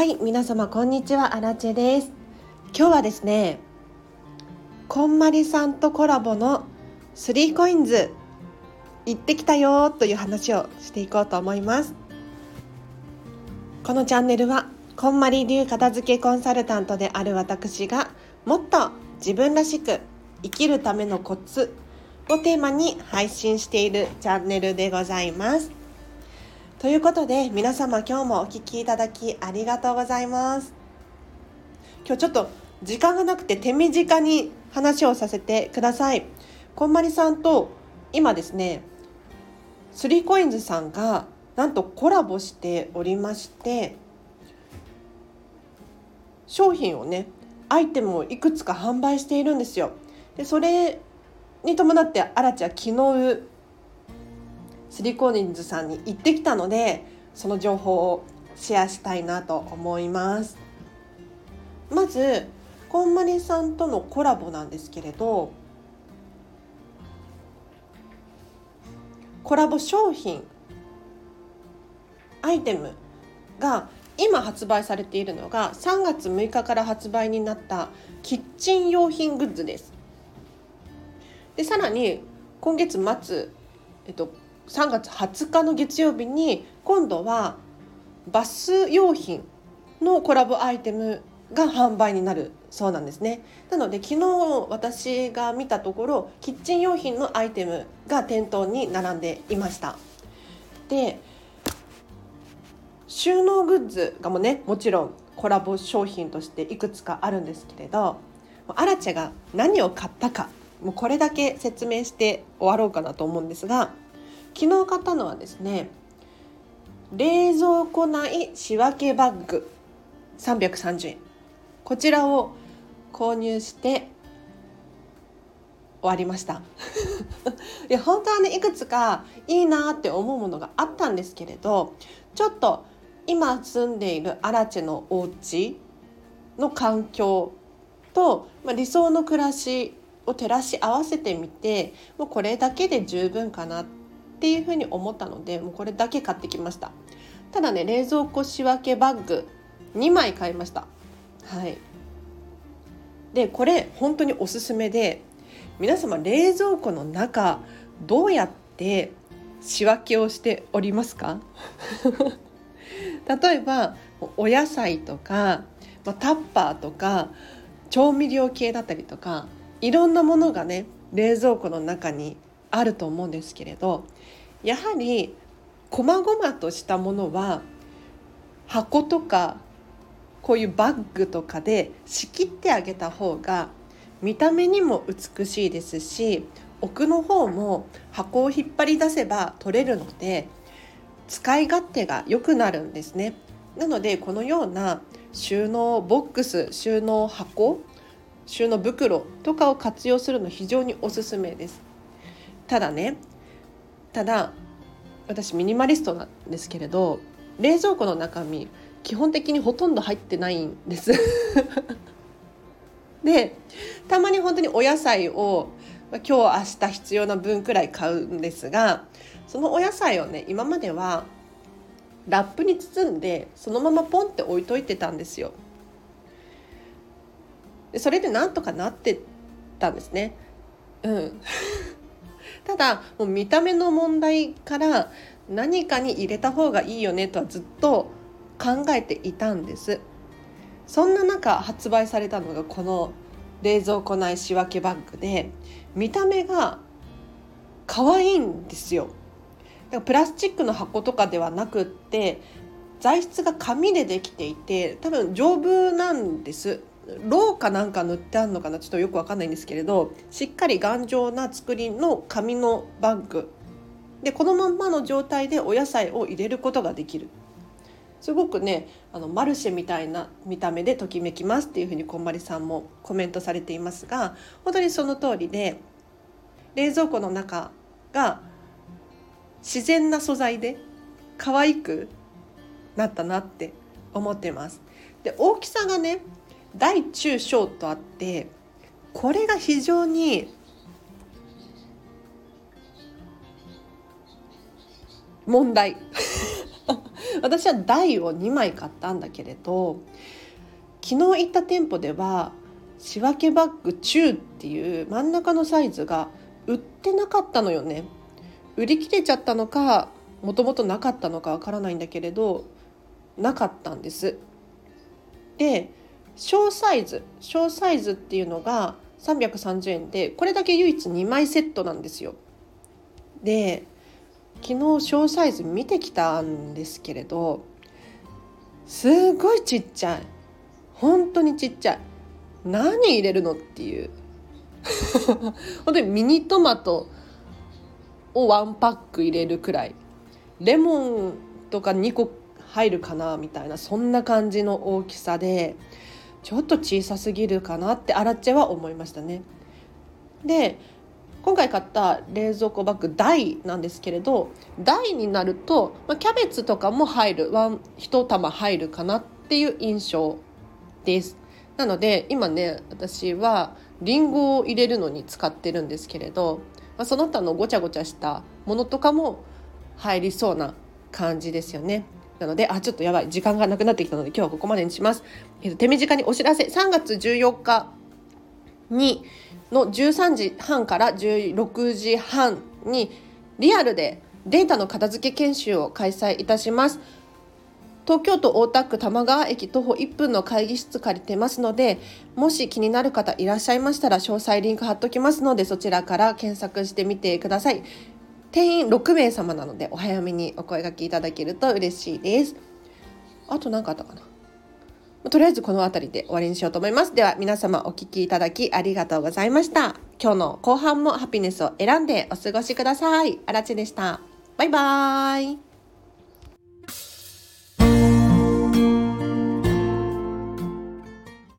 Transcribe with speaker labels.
Speaker 1: はい皆様こんにちは。アラチェです。今日はですねこんまりさんとコラボのスリーコインズ行ってきたよという話をしていこうと思います。このチャンネルはこんまり流片付けコンサルタントである私がもっと自分らしく生きるためのコツをテーマに配信しているチャンネルでございます。ということで皆様今日もお聴きいただきありがとうございます。今日ちょっと時間がなくて手短に話をさせてください。こんまりさんと今ですねスリーコインズさんがなんとコラボしておりまして商品をねアイテムをいくつか販売しているんですよ。でそれに伴ってアラチは昨日スリコーニンズさんに行ってきたのでその情報をシェアしたいなと思います。まずこんまりさんとのコラボなんですけれどコラボ商品アイテムが今発売されているのが3月6日から発売になったキッチン用品グッズです。でさらに今月末、えっと、3月20日の月曜日に今度はバス用品のコラボアイテムが販売になるそうなんですね。なので昨日私が見たところキッチン用品のアイテムが店頭に並んでいました。で収納グッズがもねもちろんコラボ商品としていくつかあるんですけれどアラチェが何を買ったかもうこれだけ説明して終わろうかなと思うんですが昨日買ったのはですね冷蔵庫内仕分けバッグ330円。こちらを購入して終わりました。いや本当はねいくつかいいなって思うものがあったんですけれどちょっと今住んでいるアラチェのお家の環境と、まあ、理想の暮らしを照らし合わせてみてもうこれだけで十分かなってっていうふうに思ったのでもうこれだけ買ってきました。ただね冷蔵庫仕分けバッグ2枚買いました。はい。でこれ本当におすすめで皆様冷蔵庫の中どうやって仕分けをしておりますか？例えばお野菜とかタッパーとか調味料系だったりとかいろんなものがね冷蔵庫の中にあると思うんですけれどやはり細々としたものは箱とかこういうバッグとかで仕切ってあげた方が見た目にも美しいですし奥の方も箱を引っ張り出せば取れるので使い勝手が良くなるんですね。なのでこのような収納ボックス収納箱収納袋とかを活用するの非常におすすめです。ただねただ私ミニマリストなんですけれど冷蔵庫の中身基本的にほとんど入ってないんです でたまに本当にお野菜を今日明日必要な分くらい買うんですがそのお野菜をね今まではラップに包んでそのままポンって置いといてたんですよ。でそれでなんとかなってたんですね。うんただもう見た目の問題から何かに入れた方がいいよねとはずっと考えていたんです。そんな中発売されたのがこの冷蔵庫内仕分けバッグで見た目が可愛いんですよ。だからプラスチックの箱とかではなくって材質が紙でできていて多分丈夫なんです。ローかなんか塗ってあるのかなちょっとよくわかんないんですけれどしっかり頑丈な作りの紙のバッグでこのまんまの状態でお野菜を入れることができるすごくねあのマルシェみたいな見た目でときめきますっていうふうにこんまりさんもコメントされていますが本当にその通りで冷蔵庫の中が自然な素材で可愛くなったなって思ってます。で大きさがね大中小とあってこれが非常に問題。私は台を2枚買ったんだけれど昨日行った店舗では仕分けバッグ中っていう真ん中のサイズが売ってなかったのよね。売り切れちゃったのかもともとなかったのかわからないんだけれどなかったんです。で小サイズ小サイズっていうのが330円でこれだけ唯一2枚セットなんですよ。で昨日小サイズ見てきたんですけれどすごいちっちゃい。本当にちっちゃい。何入れるのっていう。本当にミニトマトをワンパック入れるくらい。レモンとか2個入るかなみたいなそんな感じの大きさでちょっと小さすぎるかなってアラチェは思いましたね。で今回買った冷蔵庫バッグ大なんですけれど大になると、ま、キャベツとかも入るワン1玉入るかなっていう印象です。なので今ね私はりんごを入れるのに使ってるんですけれど、ま、その他のごちゃごちゃしたものとかも入りそうな感じですよね。なので、あ、ちょっとやばい。時間がなくなってきたので、今日はここまでにします。えっと、手短にお知らせ。3月14日に、の13時半から16時半に、リアルでデータの片付け研修を開催いたします。東京都大田区玉川駅徒歩1分の会議室借りてますので、もし気になる方いらっしゃいましたら、詳細リンク貼っときますので、そちらから検索してみてください。定員6名様なのでお早めにお声がけいただけると嬉しいです。あと何かあったかな。とりあえずこの辺りで終わりにしようと思います。では皆様お聴きいただきありがとうございました。今日の後半もハピネスを選んでお過ごしください。あらちでした。バイバーイ。